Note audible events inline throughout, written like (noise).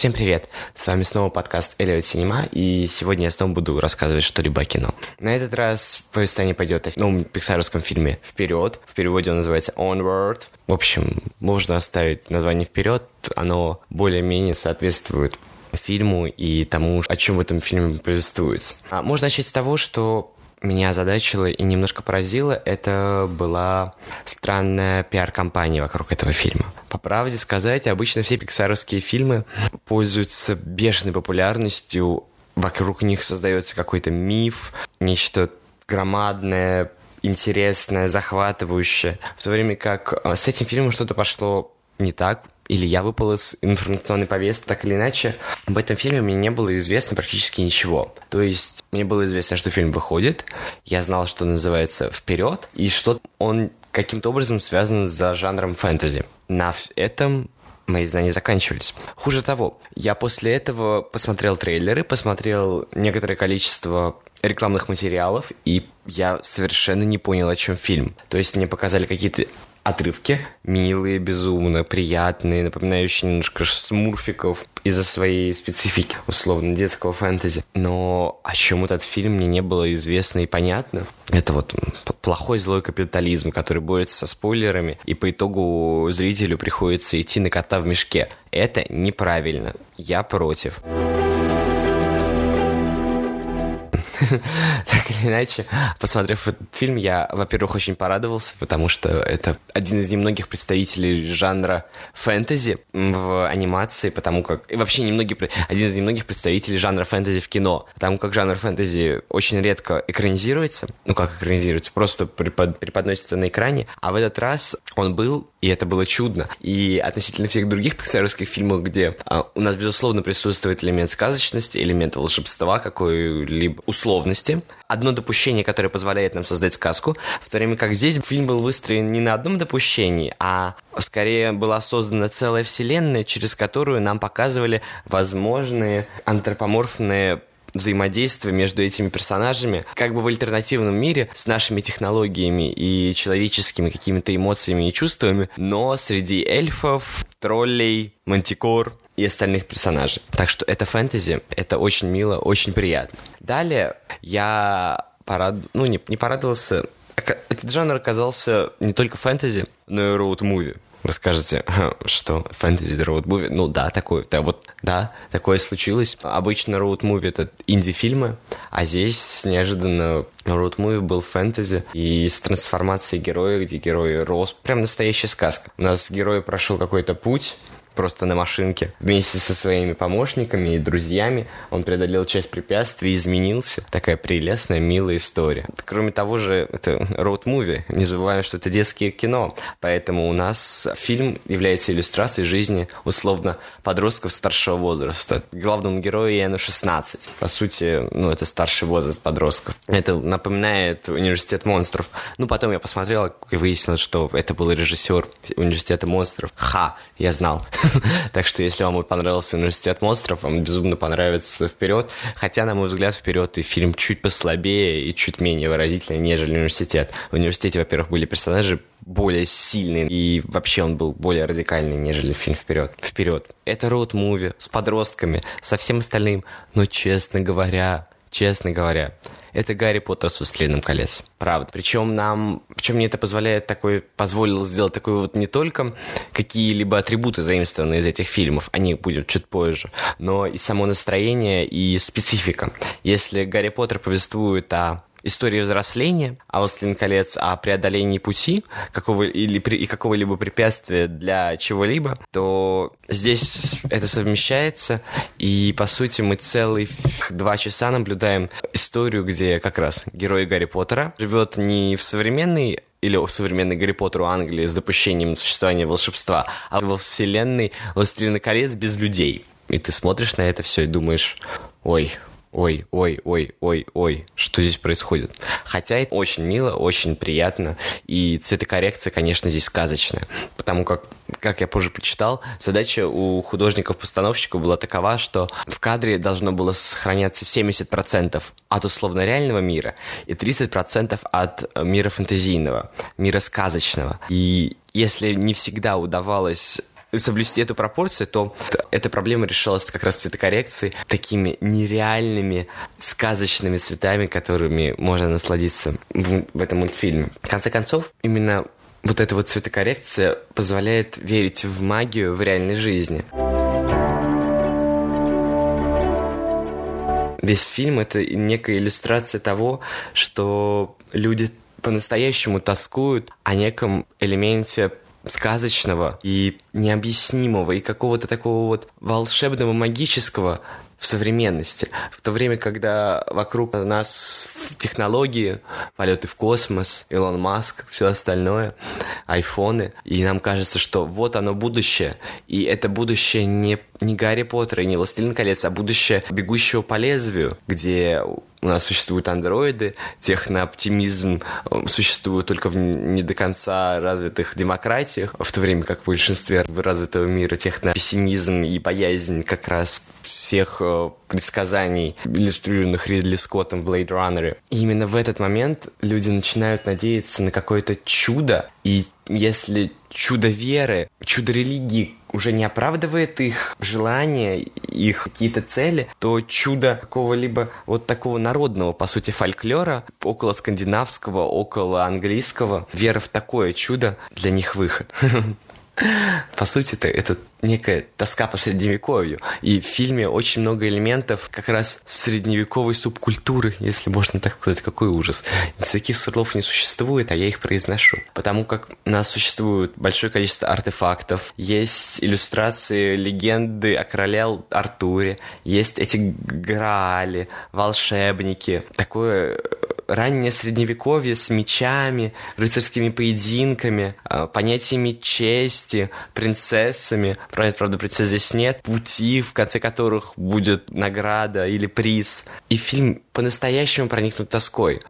Всем привет! С вами снова подкаст Элliot Cinema, и сегодня я снова буду рассказывать что-либо о кино. На этот раз повествование пойдет о новом пиксаровском фильме «Вперед». В переводе он называется «Onward». В общем, можно оставить название «Вперед», оно более-менее соответствует фильму и тому, о чем в этом фильме повествуется. А можно начать с того, что меня озадачило и немножко поразило, это была странная пиар-компания вокруг этого фильма. По правде сказать, обычно все пиксаровские фильмы пользуются бешеной популярностью, вокруг них создается какой-то миф, нечто громадное, интересное, захватывающее. В то время как э, с этим фильмом что-то пошло не так, или я выпал из информационной повестки, так или иначе, об этом фильме мне не было известно практически ничего. То есть мне было известно, что фильм выходит, я знал, что называется «Вперед», и что он каким-то образом связан с жанром фэнтези. На этом мои знания заканчивались. Хуже того, я после этого посмотрел трейлеры, посмотрел некоторое количество рекламных материалов, и я совершенно не понял, о чем фильм. То есть мне показали какие-то отрывки, милые, безумно, приятные, напоминающие немножко смурфиков из-за своей специфики, условно, детского фэнтези. Но о чем этот фильм мне не было известно и понятно. Это вот плохой злой капитализм, который борется со спойлерами, и по итогу зрителю приходится идти на кота в мешке. Это неправильно. Я против. (laughs) так или иначе, посмотрев этот фильм, я, во-первых, очень порадовался, потому что это один из немногих представителей жанра фэнтези в анимации, потому как... И вообще немногие, один из немногих представителей жанра фэнтези в кино, потому как жанр фэнтези очень редко экранизируется, ну как экранизируется, просто препод, преподносится на экране, а в этот раз он был, и это было чудно. И относительно всех других пиксаровских фильмов, где а, у нас, безусловно, присутствует элемент сказочности, элемент волшебства какой-либо, условно условности, одно допущение, которое позволяет нам создать сказку, в то время как здесь фильм был выстроен не на одном допущении, а скорее была создана целая вселенная, через которую нам показывали возможные антропоморфные взаимодействие между этими персонажами, как бы в альтернативном мире с нашими технологиями и человеческими какими-то эмоциями и чувствами, но среди эльфов, троллей, мантикор и остальных персонажей. Так что это фэнтези, это очень мило, очень приятно. Далее я порад... ну, не, не порадовался. Этот жанр оказался не только фэнтези, но и роуд-муви. Вы скажете, (laughs) что фэнтези роуд-муви? Ну да, такое, да, вот, да, такое случилось. Обычно роуд-муви это инди-фильмы, а здесь неожиданно роуд-муви был фэнтези и с трансформацией героя, где герой рос. Прям настоящая сказка. У нас герой прошел какой-то путь, просто на машинке. Вместе со своими помощниками и друзьями он преодолел часть препятствий и изменился. Такая прелестная, милая история. Кроме того же, это роуд-муви. Не забываем, что это детское кино. Поэтому у нас фильм является иллюстрацией жизни, условно, подростков старшего возраста. Главному герою Яну 16. По сути, ну, это старший возраст подростков. Это напоминает университет монстров. Ну, потом я посмотрел и выяснилось, что это был режиссер университета монстров. Ха, я знал. (laughs) (laughs) так что, если вам понравился «Университет монстров», вам безумно понравится «Вперед». Хотя, на мой взгляд, «Вперед» и фильм чуть послабее и чуть менее выразительный, нежели «Университет». В «Университете», во-первых, были персонажи более сильные, и вообще он был более радикальный, нежели фильм «Вперед». «Вперед». Это роуд-муви с подростками, со всем остальным. Но, честно говоря, честно говоря, это Гарри Поттер с «Властелином колец». Правда. Причем нам... Причем мне это позволяет такой... Позволило сделать такой вот не только какие-либо атрибуты заимствованные из этих фильмов, о них будет чуть позже, но и само настроение и специфика. Если Гарри Поттер повествует о истории взросления, а «Властелин колец» о преодолении пути какого, или, и какого-либо препятствия для чего-либо, то здесь это совмещается, и, по сути, мы целые два часа наблюдаем историю, где как раз герой Гарри Поттера живет не в современной или в современной Гарри Поттеру Англии с допущением существования волшебства, а во вселенной «Властелина колец» без людей. И ты смотришь на это все и думаешь, ой, ой, ой, ой, ой, ой, что здесь происходит. Хотя это очень мило, очень приятно, и цветокоррекция, конечно, здесь сказочная, потому как, как я позже почитал, задача у художников-постановщиков была такова, что в кадре должно было сохраняться 70% от условно реального мира и 30% от мира фэнтезийного, мира сказочного. И если не всегда удавалось соблюсти эту пропорцию, то эта проблема решалась как раз цветокоррекцией, такими нереальными сказочными цветами, которыми можно насладиться в, в этом мультфильме. В конце концов, именно вот эта вот цветокоррекция позволяет верить в магию в реальной жизни. Весь фильм — это некая иллюстрация того, что люди по-настоящему тоскуют о неком элементе сказочного и необъяснимого, и какого-то такого вот волшебного, магического в современности. В то время, когда вокруг нас технологии, полеты в космос, Илон Маск, все остальное, айфоны, и нам кажется, что вот оно будущее, и это будущее не, не Гарри Поттер и не Властелин колец, а будущее бегущего по лезвию, где у нас существуют андроиды, технооптимизм э, существует только в не до конца развитых демократиях, в то время как в большинстве развитого мира технопессимизм и боязнь как раз всех э, предсказаний, иллюстрированных Ридли Скоттом в Blade Runner. И именно в этот момент люди начинают надеяться на какое-то чудо, и если чудо веры, чудо религии уже не оправдывает их желания, их какие-то цели, то чудо какого-либо вот такого народного, по сути, фольклора, около скандинавского, около английского, вера в такое чудо для них выход. (laughs) По сути, это, это некая тоска по средневековью. И в фильме очень много элементов как раз средневековой субкультуры, если можно так сказать. Какой ужас. Таких слов не существует, а я их произношу. Потому как у нас существует большое количество артефактов, есть иллюстрации легенды о короле Артуре, есть эти граали, волшебники. Такое раннее средневековье с мечами, рыцарскими поединками, а, понятиями чести, принцессами. Правда, принцесс здесь нет. Пути, в конце которых будет награда или приз. И фильм по-настоящему проникнут тоской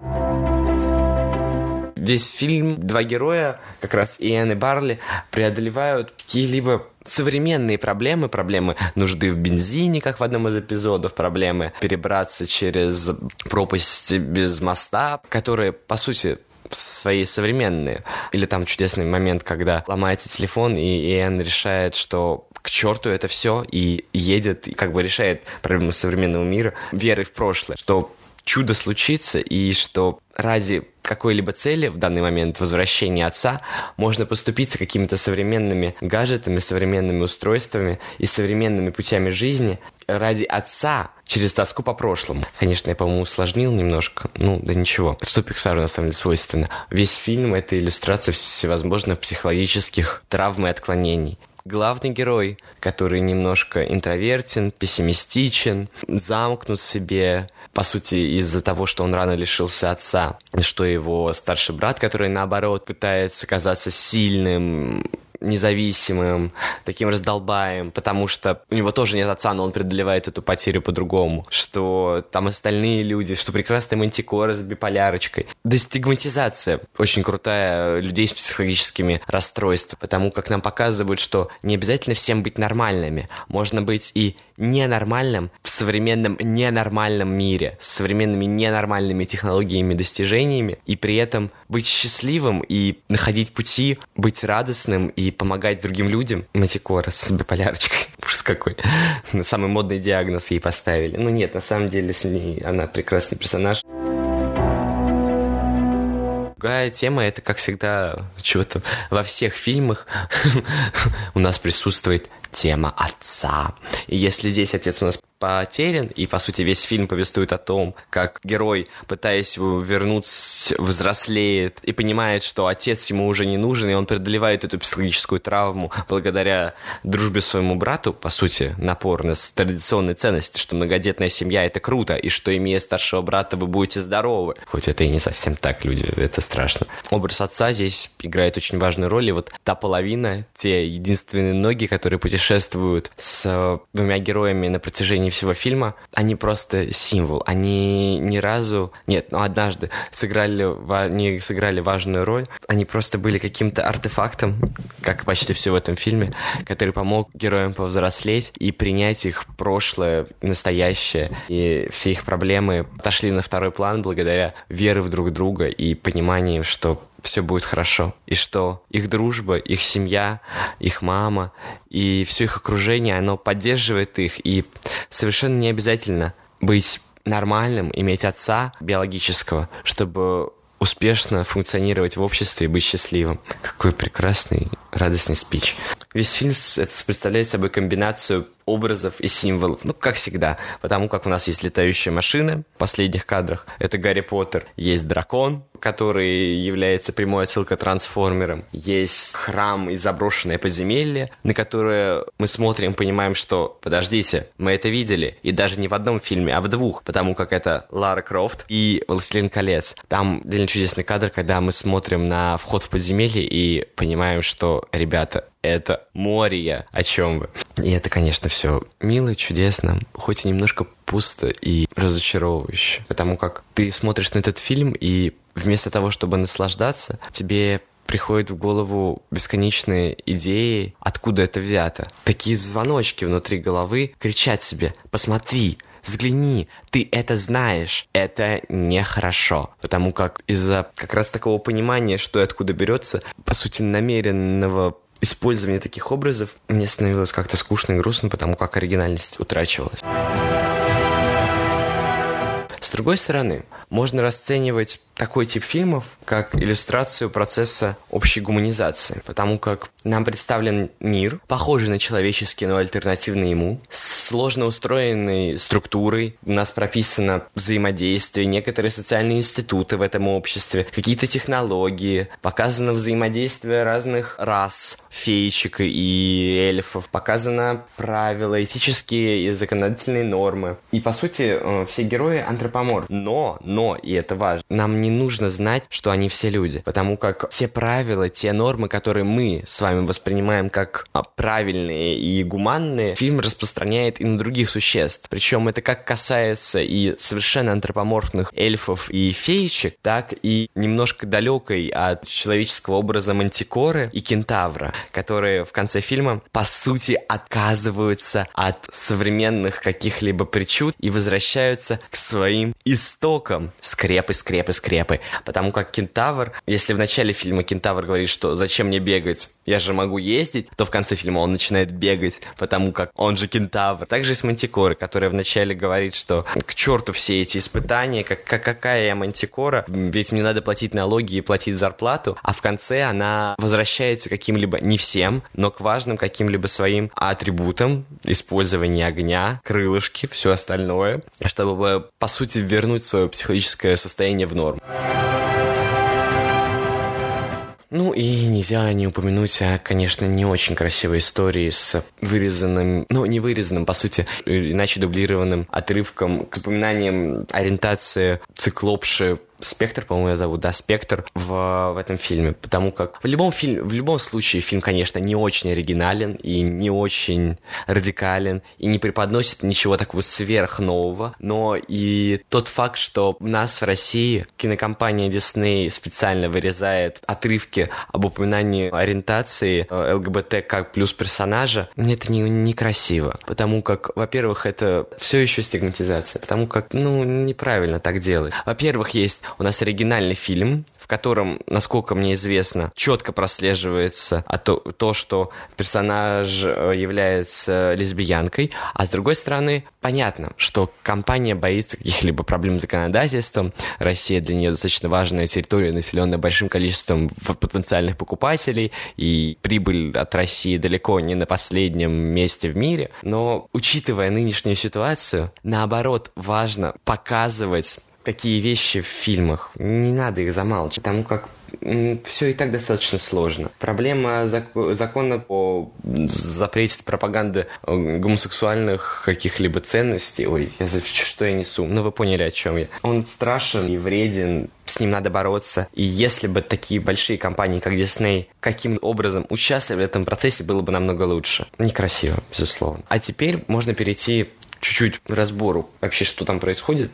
весь фильм два героя, как раз Иэн и Барли, преодолевают какие-либо современные проблемы, проблемы нужды в бензине, как в одном из эпизодов, проблемы перебраться через пропасть без моста, которые, по сути, свои современные. Или там чудесный момент, когда ломается телефон, и Иэн решает, что к черту это все, и едет, и как бы решает проблему современного мира верой в прошлое, что чудо случится, и что ради какой-либо цели, в данный момент возвращения отца, можно поступиться какими-то современными гаджетами, современными устройствами и современными путями жизни ради отца через тоску по прошлому. Конечно, я, по-моему, усложнил немножко. Ну, да ничего. Что Пиксару, на самом деле, свойственно. Весь фильм — это иллюстрация всевозможных психологических травм и отклонений главный герой, который немножко интровертен, пессимистичен, замкнут себе, по сути, из-за того, что он рано лишился отца, что его старший брат, который, наоборот, пытается казаться сильным, независимым, таким раздолбаем, потому что у него тоже нет отца, но он преодолевает эту потерю по-другому, что там остальные люди, что прекрасная мантикора с биполярочкой. Дестигматизация очень крутая людей с психологическими расстройствами, потому как нам показывают, что не обязательно всем быть нормальными, можно быть и ненормальным в современном ненормальном мире, с современными ненормальными технологиями, достижениями, и при этом быть счастливым и находить пути, быть радостным и помогать другим людям. Матикора с биполярочкой. (laughs) Ужас какой. Самый модный диагноз ей поставили. Ну нет, на самом деле с ней она прекрасный персонаж. Другая тема, это, как всегда, чего-то во всех фильмах (laughs) у нас присутствует тема отца. И если здесь отец у нас потерян, и, по сути, весь фильм повествует о том, как герой, пытаясь вернуться, взрослеет и понимает, что отец ему уже не нужен, и он преодолевает эту психологическую травму благодаря дружбе своему брату, по сути, напор на традиционные ценности, что многодетная семья — это круто, и что, имея старшего брата, вы будете здоровы. Хоть это и не совсем так, люди, это страшно. Образ отца здесь играет очень важную роль, и вот та половина, те единственные ноги, которые путешествуют с двумя героями на протяжении всего фильма, они просто символ. Они ни разу, нет, ну однажды сыграли, не сыграли важную роль. Они просто были каким-то артефактом, как почти все в этом фильме, который помог героям повзрослеть и принять их прошлое, настоящее. И все их проблемы отошли на второй план благодаря вере в друг друга и пониманию, что все будет хорошо, и что их дружба, их семья, их мама и все их окружение, оно поддерживает их, и совершенно не обязательно быть нормальным, иметь отца биологического, чтобы успешно функционировать в обществе и быть счастливым. Какой прекрасный, радостный спич. Весь фильм это представляет собой комбинацию образов и символов. Ну, как всегда. Потому как у нас есть летающие машины в последних кадрах. Это Гарри Поттер. Есть дракон, который является прямой отсылкой трансформерам. Есть храм и заброшенное подземелье, на которое мы смотрим, понимаем, что, подождите, мы это видели. И даже не в одном фильме, а в двух. Потому как это Лара Крофт и Властелин колец. Там довольно чудесный кадр, когда мы смотрим на вход в подземелье и понимаем, что, ребята, это море, о чем вы. И это, конечно, все мило, чудесно, хоть и немножко пусто и разочаровывающе. Потому как ты смотришь на этот фильм, и вместо того, чтобы наслаждаться, тебе приходят в голову бесконечные идеи, откуда это взято. Такие звоночки внутри головы кричат себе «Посмотри, взгляни, ты это знаешь, это нехорошо. Потому как из-за как раз такого понимания, что и откуда берется, по сути, намеренного использование таких образов мне становилось как-то скучно и грустно, потому как оригинальность утрачивалась. С другой стороны, можно расценивать такой тип фильмов как иллюстрацию процесса общей гуманизации, потому как нам представлен мир, похожий на человеческий, но альтернативный ему, с сложно устроенной структурой, у нас прописано взаимодействие, некоторые социальные институты в этом обществе, какие-то технологии, показано взаимодействие разных рас, феечек и эльфов, показано правила, этические и законодательные нормы. И, по сути, э, все герои антропоморф. Но, но, и это важно, нам не нужно знать, что они все люди, потому как те правила, те нормы, которые мы с вами воспринимаем как а, правильные и гуманные, фильм распространяет и на других существ. Причем это как касается и совершенно антропоморфных эльфов и феечек, так и немножко далекой от человеческого образа мантикоры и кентавра, которые в конце фильма, по сути, отказываются от современных каких-либо причуд и возвращаются к своим истокам. Скрепы, скрепы, скрепы. Потому как кентавр, если в начале фильма кентавр говорит, что зачем мне бегать, я же могу ездить, то в конце фильма он начинает бегать, потому как он же кентавр. Также и с Мантикорой, которая вначале говорит, что к черту все эти испытания, как, как какая я Мантикора, ведь мне надо платить налоги и платить зарплату, а в конце она возвращается каким-либо, не всем, но к важным каким-либо своим атрибутам, использование огня, крылышки, все остальное, чтобы, по сути, вернуть свое психологическое состояние в норму. Ну и нельзя не упомянуть о, конечно, не очень красивой истории с вырезанным, ну не вырезанным, по сути, иначе дублированным отрывком к упоминаниям ориентации циклопши Спектр, по-моему, я зовут, да, Спектр в, в этом фильме, потому как в любом фильме, в любом случае фильм, конечно, не очень оригинален и не очень радикален и не преподносит ничего такого сверхнового, но и тот факт, что у нас в России кинокомпания Disney специально вырезает отрывки об упоминании ориентации э, ЛГБТ как плюс персонажа, мне это не, некрасиво, потому как, во-первых, это все еще стигматизация, потому как, ну, неправильно так делать. Во-первых, есть у нас оригинальный фильм, в котором, насколько мне известно, четко прослеживается а то, то, что персонаж э, является лесбиянкой, а с другой стороны, понятно, что компания боится каких-либо проблем с законодательством, Россия для нее достаточно важная территория, населенная большим количеством потенциальных покупателей, и прибыль от России далеко не на последнем месте в мире, но учитывая нынешнюю ситуацию, наоборот, важно показывать такие вещи в фильмах. Не надо их замалчивать, потому как все и так достаточно сложно. Проблема зак- закона по запрете пропаганды э, гомосексуальных каких-либо ценностей. Ой, я за что я несу? Ну, вы поняли, о чем я. Он страшен и вреден, с ним надо бороться. И если бы такие большие компании, как Disney, каким образом участвовали в этом процессе, было бы намного лучше. Некрасиво, безусловно. А теперь можно перейти чуть-чуть разбору вообще, что там происходит.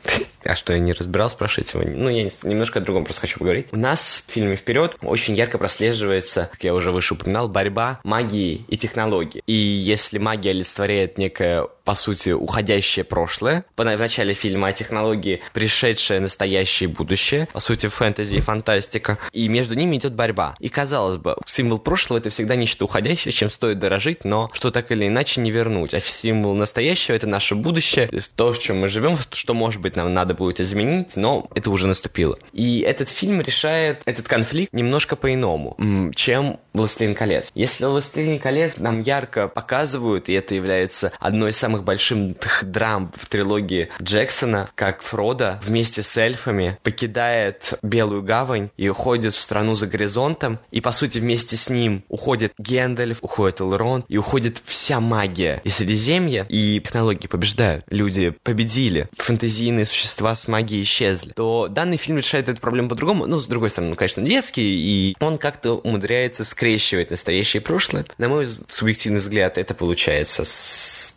А что, я не разбирал, спрашиваете вы? Ну, я немножко о другом просто хочу поговорить. У нас в фильме «Вперед» очень ярко прослеживается, как я уже выше упоминал, борьба магии и технологии. И если магия олицетворяет некое по сути, уходящее прошлое. В начале фильма о технологии пришедшее настоящее будущее. По сути, фэнтези и фантастика. И между ними идет борьба. И казалось бы, символ прошлого это всегда нечто уходящее, чем стоит дорожить, но что так или иначе не вернуть. А символ настоящего это наше будущее, то, в чем мы живем, что, может быть, нам надо будет изменить, но это уже наступило. И этот фильм решает этот конфликт немножко по-иному, чем «Властелин колец». Если «Властелин колец» нам ярко показывают, и это является одной из самых больших (laughs) драм в трилогии Джексона, как Фродо вместе с эльфами покидает Белую гавань и уходит в страну за горизонтом, и, по сути, вместе с ним уходит Гендальф, уходит Элрон, и уходит вся магия и Средиземья, и технологии побеждают. Люди победили, фэнтезийные существа с магией исчезли. То данный фильм решает эту проблему по-другому. Ну, с другой стороны, ну, конечно, детский, и он как-то умудряется скрещивать настоящее и прошлое. На мой субъективный взгляд, это получается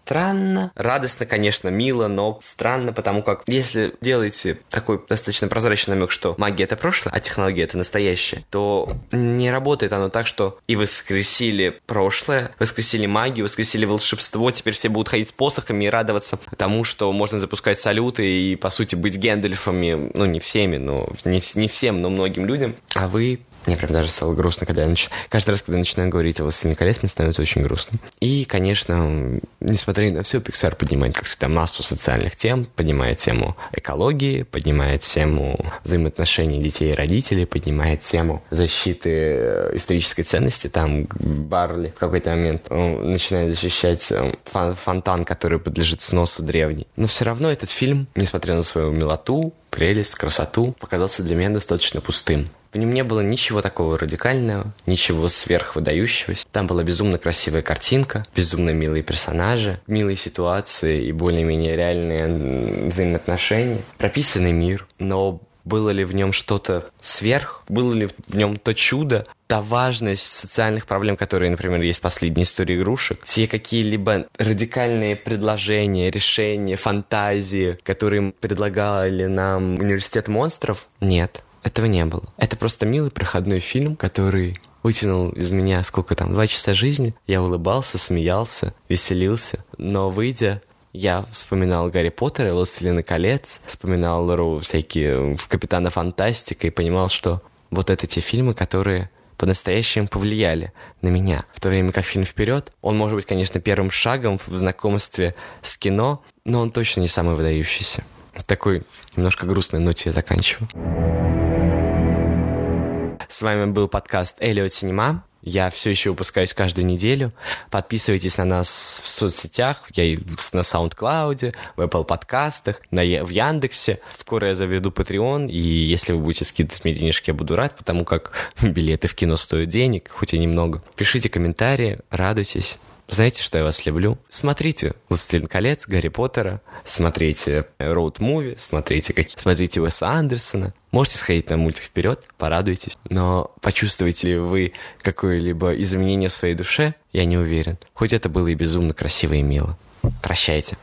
странно. Радостно, конечно, мило, но странно, потому как если делаете такой достаточно прозрачный намек, что магия это прошлое, а технология это настоящее, то не работает оно так, что и воскресили прошлое, воскресили магию, воскресили волшебство, теперь все будут ходить с посохами и радоваться тому, что можно запускать салюты и, по сути, быть Гэндальфами, ну, не всеми, но не, не всем, но многим людям, а вы мне прям даже стало грустно, когда я нач... каждый раз, когда я начинаю говорить о «Властелине колец», мне становится очень грустно. И, конечно, несмотря на все, Pixar поднимает, как всегда, массу социальных тем, поднимает тему экологии, поднимает тему взаимоотношений детей и родителей, поднимает тему защиты э, исторической ценности. Там Барли в какой-то момент начинает защищать э, фон фонтан, который подлежит сносу древний. Но все равно этот фильм, несмотря на свою милоту, прелесть, красоту, показался для меня достаточно пустым. В нем не было ничего такого радикального, ничего сверхвыдающегося. Там была безумно красивая картинка, безумно милые персонажи, милые ситуации и более-менее реальные взаимоотношения, прописанный мир, но было ли в нем что-то сверх, было ли в нем то чудо, та важность социальных проблем, которые, например, есть в последней истории игрушек, те какие-либо радикальные предложения, решения, фантазии, которые предлагали нам университет монстров, нет. Этого не было. Это просто милый проходной фильм, который вытянул из меня сколько там, два часа жизни. Я улыбался, смеялся, веселился. Но выйдя, я вспоминал Гарри Поттера, Властелина колец, вспоминал Лору всякие в Капитана Фантастика и понимал, что вот это те фильмы, которые по-настоящему повлияли на меня. В то время как фильм «Вперед», он может быть, конечно, первым шагом в знакомстве с кино, но он точно не самый выдающийся. Такой немножко грустной ноте я заканчиваю. С вами был подкаст Элиот Синема. Я все еще выпускаюсь каждую неделю. Подписывайтесь на нас в соцсетях. Я на SoundCloud, в Apple подкастах, на, в Яндексе. Скоро я заведу Patreon, и если вы будете скидывать мне денежки, я буду рад, потому как (laughs) билеты в кино стоят денег, хоть и немного. Пишите комментарии, радуйтесь. Знаете, что я вас люблю? Смотрите «Властелин колец», «Гарри Поттера», смотрите «Роуд-муви», смотрите, как... смотрите Уэса Андерсона. Можете сходить на мультик вперед, порадуйтесь. Но почувствуете ли вы какое-либо изменение в своей душе? Я не уверен. Хоть это было и безумно красиво и мило. Прощайте.